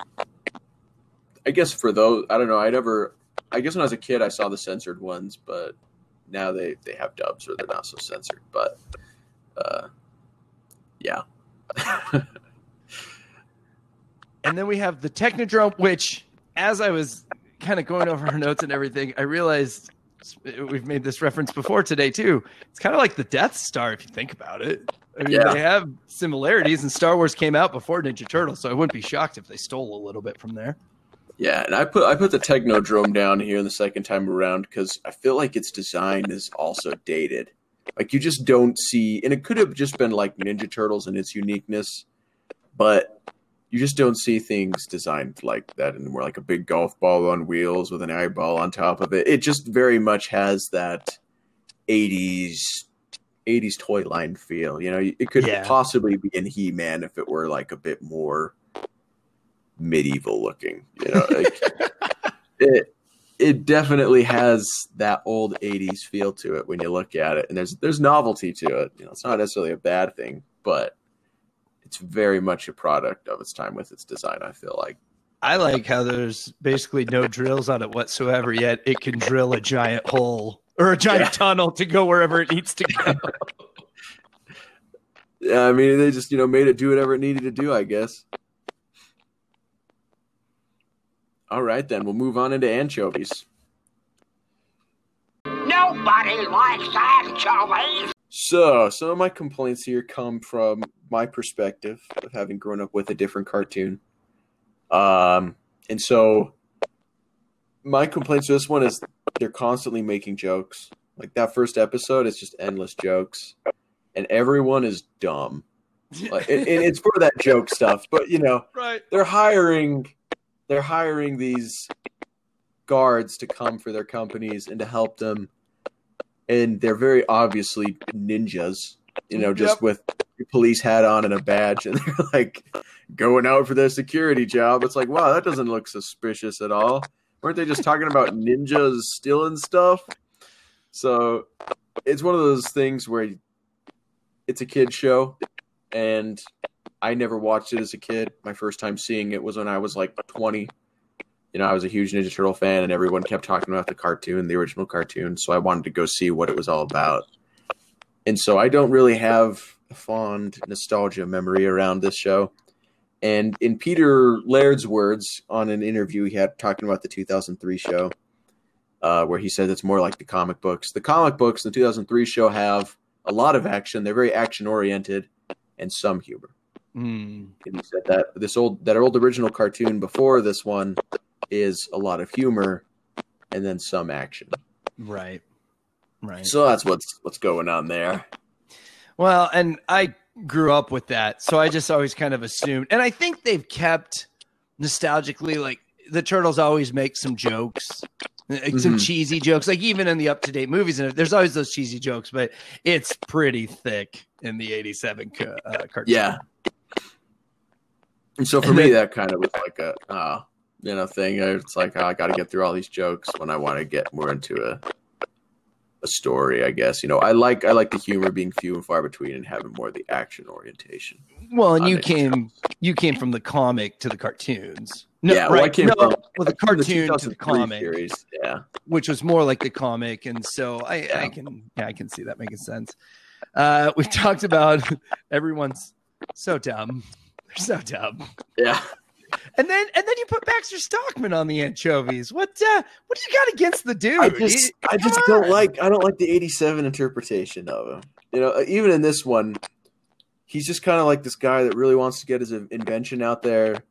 I guess for those, I don't know. I never, I guess when I was a kid, I saw the censored ones, but now they they have dubs where they're not so censored. But, uh, yeah,
And then we have the Technodrome, which, as I was kind of going over our notes and everything, I realized we've made this reference before today too. It's kind of like the Death Star if you think about it. I mean,
Yeah.
they have similarities, and Star Wars came out before Ninja Turtles, so I wouldn't be shocked if they stole a little bit from there.
yeah. And I put I put the Technodrome down here the second time around because I feel like its design is also dated. Like you just don't see, and it could have just been like Ninja Turtles and its uniqueness, but you just don't see things designed like that anymore. Like a big golf ball on wheels with an eyeball on top of it. It just very much has that '80s '80s toy line feel. You know, it could
Yeah.
possibly be in He Man if it were like a bit more medieval looking. You know, like, it it definitely has that old '80s feel to it when you look at it, and there's there's novelty to it. You know, it's not necessarily a bad thing, but it's very much a product of its time with its design. I feel like.
I like how there's basically no drills on it whatsoever, yet it can drill a giant hole or a giant
Yeah.
tunnel to go wherever it needs to go.
Yeah, I mean, they just you know made it do whatever it needed to do. I guess. All right, then we'll move on into anchovies.
Nobody likes anchovies.
So, some of my complaints here come from my perspective of having grown up with a different cartoon. Um, and so my complaints to this one is they're constantly making jokes. Like that first episode, it's just endless jokes, and everyone is dumb. Like, and, and it's for that joke stuff, but you know,
right.
they're hiring they're hiring these guards to come for their companies and to help them. And they're very obviously ninjas you know just
Yep.
with a police hat on and a badge and they're like going out for their security job. It's like wow that doesn't look suspicious at all. Weren't they just talking about ninjas stealing stuff? So it's one of those things where it's a kid show and I never watched it as a kid. My first time seeing it was when I was like 20. You know, I was a huge Ninja Turtle fan, and everyone kept talking about the cartoon, the original cartoon. So I wanted to go see what it was all about. And so I don't really have a fond nostalgia memory around this show. And in Peter Laird's words on an interview he had talking about the 2003 show, uh, where he said it's more like the comic books. The comic books, in the 2003 show, have a lot of action. They're very action oriented and some humor.
Mm.
He said that this old that old original cartoon before this one is a lot of humor and then some action.
Right. Right.
So that's what's what's going on there.
Well, and I grew up with that, so I just always kind of assumed, and I think they've kept nostalgically like the turtles always make some jokes, like some
Mhm.
cheesy jokes, like even in the up to date movies, and there's always those cheesy jokes, but it's pretty thick in the '87 uh, cartoon.
Yeah. And so for
And
me,
then-
that kind of was like a uh, you know thing. It's like oh, I got to get through all these jokes when I want to get more into a a story. I guess you know I like I like the humor being few and far between and having more of the action orientation.
Well, and you
it.
came you came from the comic to the cartoons. No,
yeah, well, I
right.
came
no,
from
well, the
I came from
cartoon to the comic,
series. Yeah,
which was more like the comic, and so I, I can yeah, I can see that making sense. Uh, we talked about everyone's so dumb, they're so dumb,
yeah.
and then and then you put Baxter Stockman on the anchovies. What uh, what do you got against the dude?
I just I just don't like I don't like the 87 interpretation of him. You know, even in this one, he's just kind of like this guy that really wants to get his invention out there.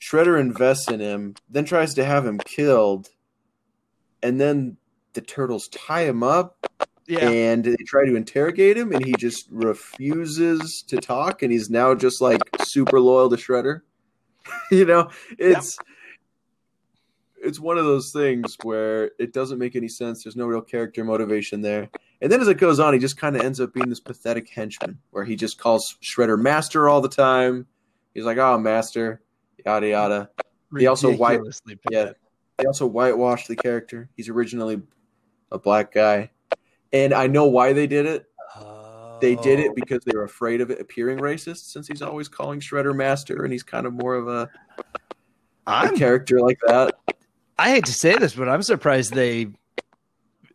Shredder invests in him, then tries to have him killed, and then the turtles tie him up
yeah.
and they try to interrogate him and he just refuses to talk and he's now just like super loyal to Shredder. you know, it's it's one of those things where it doesn't make any sense. There's no real character motivation there. And then as it goes on, he just kind of ends up being this pathetic henchman where he just calls Shredder master all the time. He's like, "Oh, master." Yada yada. He also white- Yeah. They also whitewashed the character. He's originally a black guy. And I know why they did it. They did
Oh.
it because they were afraid of it appearing racist, since he's always calling Shredder Master, and he's kind of more of a, a character like that.
I hate to say this, but I'm surprised they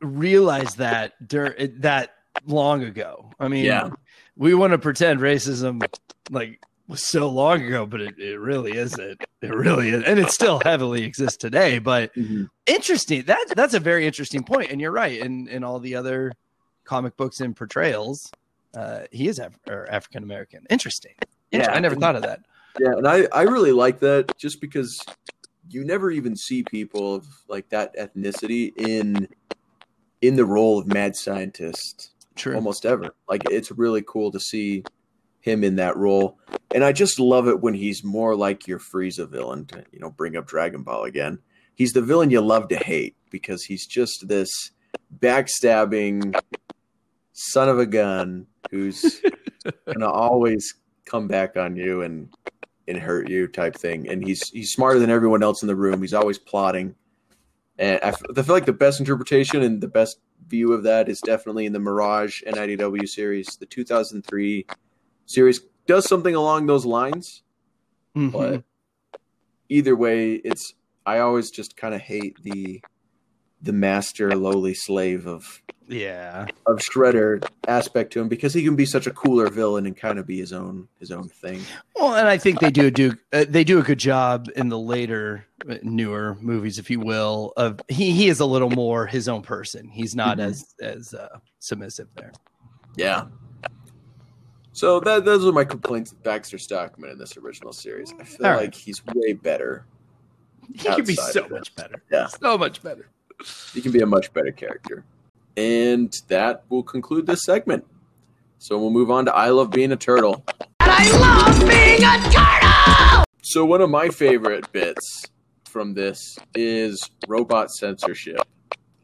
realized that dur- that long ago. I mean,
Yeah.
we want to pretend racism like was so long ago, but it, it really isn't. It really is, and it still heavily exists today. But mm-hmm. interesting. That that's a very interesting point, and you're right. In in all the other comic books and portrayals, uh, he is Af- or African American. Interesting. Inter-
Yeah.
I never thought of that.
Yeah, and I, I really like that just because you never even see people of like that ethnicity in in the role of mad scientist
True.
almost ever. Like it's really cool to see him in that role. And I just love it when he's more like your Frieza villain to, you know, bring up Dragon Ball again. He's the villain you love to hate because he's just this backstabbing son of a gun who's gonna always come back on you and and hurt you type thing. And he's he's smarter than everyone else in the room. He's always plotting. And I, f- I feel like the best interpretation and the best view of that is definitely in the Mirage and IDW series. The 2003 series does something along those lines,
Mhm.
but either way, it's I always just kind of hate the the master lowly slave of
yeah.
of Shredder aspect to him because he can be such a cooler villain and kind of be his own his own thing.
Well, and I think they do do uh, they do a good job in the later uh, newer movies, if you will. Of he he is a little more his own person. He's not
Mhm.
as as uh, submissive there.
Yeah. So that those are my complaints with Baxter Stockman in this original series. I feel
All right.
like he's way better.
He could be so much better.
Yeah.
so much better.
He can be a much better character. And that will conclude this segment. So we'll move on to I Love Being a Turtle.
And I love being a turtle!
So one of my favorite bits from this is robot censorship.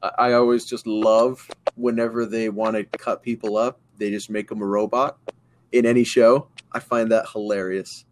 I, I always just love whenever they want to cut people up, they just make them a robot in any show. I find that hilarious.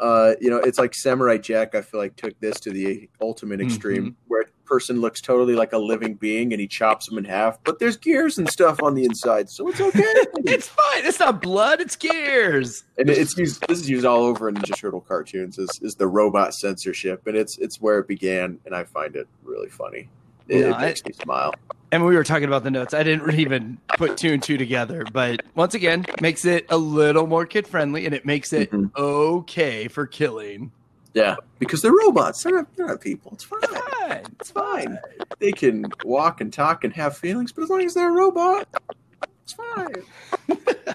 Uh, you know, it's like Samurai Jack. I feel like took this to the ultimate extreme, where a person looks totally like a living being, and he chops them in half. But there's gears and stuff on the inside, so it's okay.
It's fine. It's not blood. It's gears.
and it's used this is used all over in Ninja Turtle cartoons is, is the robot censorship and it's it's where it began and I find it really funny. It,
Yeah,
it
I-
makes me smile.
And we were talking about the notes. I didn't even put two and two together, but once again, makes it a little more kid friendly, and it makes it
Mhm.
okay for killing.
Yeah, because they're robots. They're not, they're not people. It's fine.
Fine.
It's fine. They can walk and talk and have feelings, but as long as they're a robot, it's fine.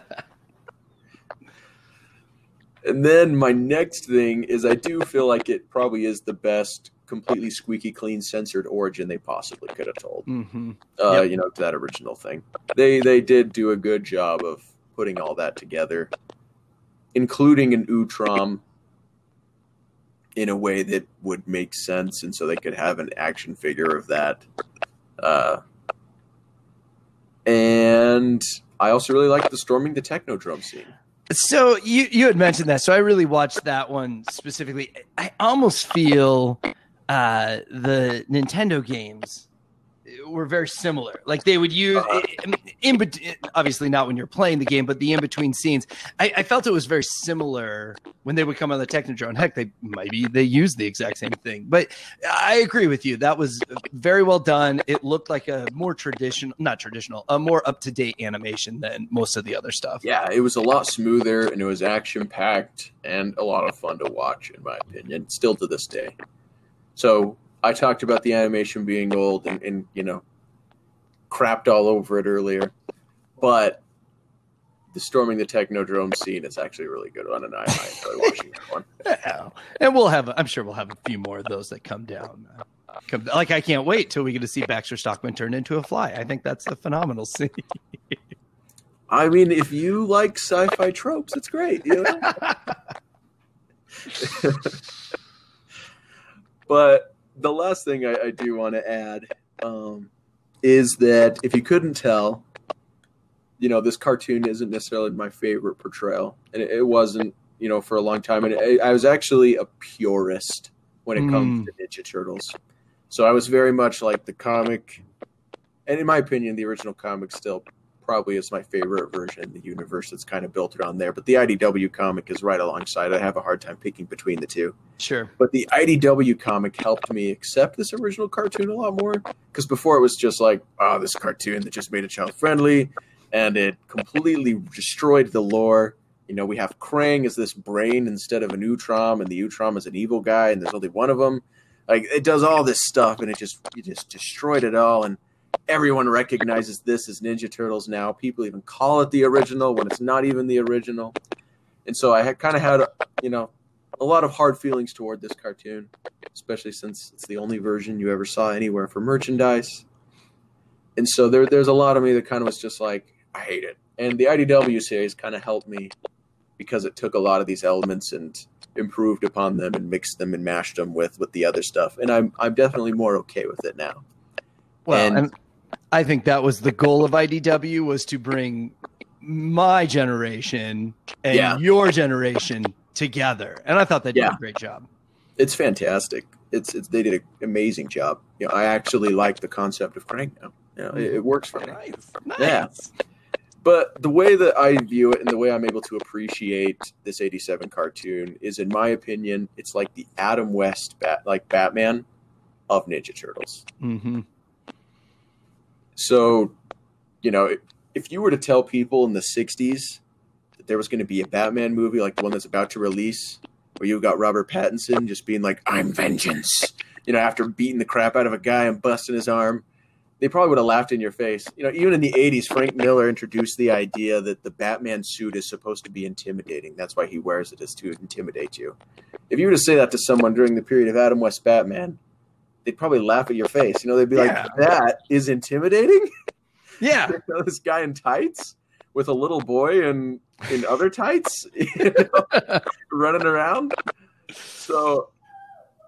And then my next thing is I do feel like it probably is the best completely squeaky clean censored origin they possibly could have told.
Mm-hmm.
Uh,
Yep.
you know, to that original thing. They they did do a good job of putting all that together, including an Utrom in a way that would make sense, and so they could have an action figure of that. Uh, and I also really like the storming the Technodrome scene.
So you you had mentioned that, so I really watched that one specifically. I almost feel uh, the Nintendo games were very similar. Like they would use in between, obviously not when you're playing the game, but the in between scenes. I, I felt it was very similar when they would come on the Technodrome. Heck, they maybe they used the exact same thing. But I agree with you. That was very well done. It looked like a more traditional, not traditional, a more up to date animation than most of the other stuff.
Yeah, it was a lot smoother and it was action packed and a lot of fun to watch, in my opinion, still to this day. So I talked about the animation being old and, and you know, crapped all over it earlier, but the storming the Technodrome scene is actually really good one, and I, I enjoy watching that one.
Yeah. And we'll have, I'm sure we'll have a few more of those that come down. Come, like I can't wait till we get to see Baxter Stockman turn into a fly. I think that's a phenomenal scene.
I mean, if you like sci-fi tropes, it's great. You know? but the last thing I, I do want to add um, is that if you couldn't tell, you know, this cartoon isn't necessarily my favorite portrayal, and it, it wasn't, you know, for a long time. And I, I was actually a purist when it comes to Ninja Turtles. So I was very much like the comic, and in my opinion, the original comic still probably is my favorite version in the universe that's kind of built around there. But the IDW comic is right alongside. I have a hard time picking between the two.
Sure.
But the IDW comic helped me accept this original cartoon a lot more because before it was just like, oh, this cartoon that just made it child friendly, and it completely destroyed the lore. You know, we have Krang as this brain instead of an Utrom, and the Utrom is an evil guy, and there's only one of them. Like it does all this stuff, and it just it just destroyed it all. And everyone recognizes this as Ninja Turtles now. People even call it the original when it's not even the original. And so I had kind of had, you know, a lot of hard feelings toward this cartoon, especially since it's the only version you ever saw anywhere for merchandise. And so there, there's a lot of me that kind of was just like, I hate it. And the IDW series kind of helped me because it took a lot of these elements and improved upon them and mixed them and mashed them with with the other stuff. And I'm I'm definitely more okay with it now.
Well,
And-
and, I think that was the goal of IDW was to bring my generation and
Yeah.
your generation together. And I thought they did
Yeah.
a great job.
It's fantastic. It's, it's they did an amazing job. You know, I actually like the concept of Krang now. You know, it, it works for me.
Nice.
Yeah.
Nice.
But the way that I view it and the way I'm able to appreciate this 87 cartoon is, in my opinion, it's like the Adam West, bat, like Batman of Ninja Turtles.
hmm
So, you know, if you were to tell people in the 60s that there was going to be a Batman movie like the one that's about to release, where you've got Robert Pattinson just being like, I'm vengeance, you know, after beating the crap out of a guy and busting his arm, they probably would have laughed in your face. You know, even in the 80s, Frank Miller introduced the idea that the Batman suit is supposed to be intimidating. That's why he wears it, is to intimidate you. If you were to say that to someone during the period of Adam West Batman, they'd probably laugh at your face. You know, they'd be
Yeah.
like, that is intimidating?
Yeah.
you know, this guy in tights with a little boy and in other tights you know, running around. So,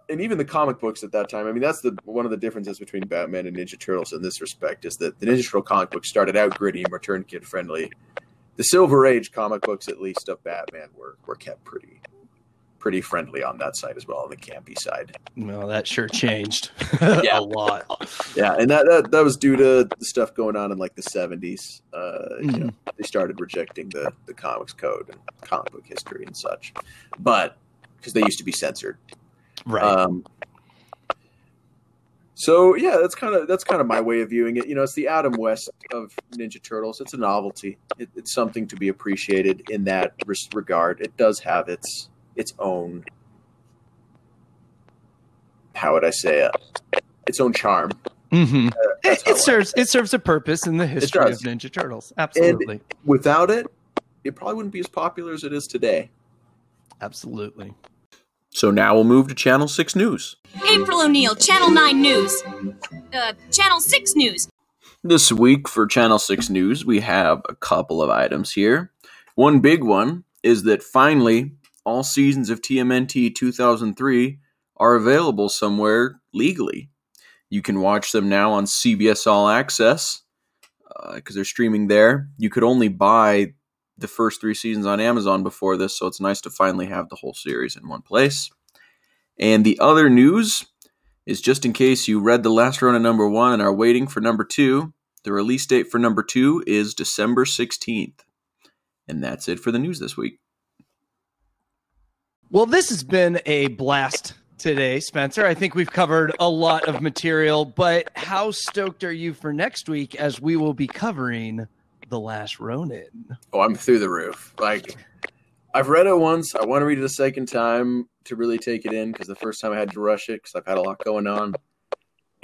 and even the comic books at that time. I mean, that's the one of the differences between Batman and Ninja Turtles in this respect is that the Ninja Turtle comic books started out gritty and were turned kid friendly. The Silver Age comic books, at least of Batman, were were kept pretty pretty friendly on that side as well, on the campy side.
Well, that sure changed
Yeah.
a lot.
Yeah, and that, that that was due to the stuff going on in like the seventies. Uh, You
Mhm.
know, they started rejecting the the comics code and comic book history and such, but because they used to be censored.
Right.
Um, so yeah, that's kind of that's kind of my way of viewing it. You know, it's the Adam West of Ninja Turtles. It's a novelty. It, it's something to be appreciated in that res- regard. It does have its its own. How would I say it? Its own charm.
hmm
That's
It, it serves it serves a purpose in the history of. Ninja Turtles. Absolutely.
Without it, it probably wouldn't be as popular as it is today.
Absolutely.
So now we'll move to Channel 6 News.
April O'Neil, Channel 9 News. Uh, Channel 6 News.
This week for Channel 6 News, we have a couple of items here. One big one is that finally, all seasons of TMNT 2003 are available somewhere legally. You can watch them now on CBS All Access because uh, they're streaming there. You could only buy the first three seasons on Amazon before this, so it's nice to finally have the whole series in one place. And the other news is just in case you read the Last Ronin number one and are waiting for number two, the release date for number two is December 16th. And that's it for the news this week.
Well, this has been a blast today, Spencer. I think we've covered a lot of material, but how stoked are you for next week as we will be covering The Last Ronin?
Oh, I'm through the roof. Like, I've read it once. I want to read it a second time to really take it in because the first time I had to rush it because I've had a lot going on.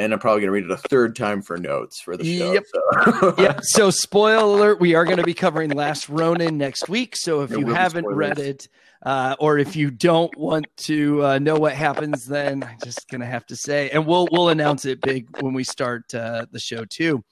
And I'm probably going to read it a third time for notes for the show.
Yep.
So.
yep. So, spoiler alert, we are going to be covering Last Ronin next week. So, if
There
you haven't read it, uh, or if you don't want to uh, know what happens, then I'm just gonna have to say, and we'll we'll announce it big when we start uh, the show too.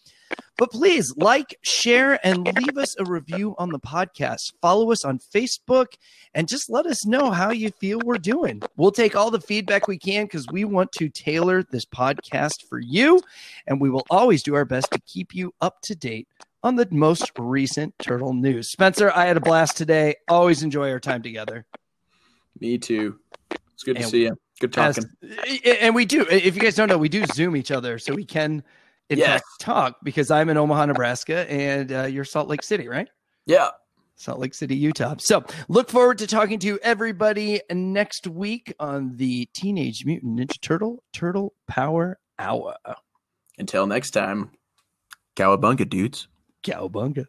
But please like, share, and leave us a review on the podcast. Follow us on Facebook and just let us know how you feel we're doing. We'll take all the feedback we can because we want to tailor this podcast for you, and we will always do our best to keep you up to date on the most recent turtle news. Spencer, I had a blast today. Always enjoy our time together.
Me too. It's good to see you. Good
As-
talking.
and we do. If you guys don't know, we do Zoom each other, so we can, in
Yes.
fact, talk because I'm in Omaha, Nebraska, and uh, you're Salt Lake City, right?
yeah.
Salt Lake City, Utah. So look forward to talking to everybody next week on the Teenage Mutant Ninja Turtle Turtle Power Hour.
Until next time, cowabunga, dudes.
Cowabunga.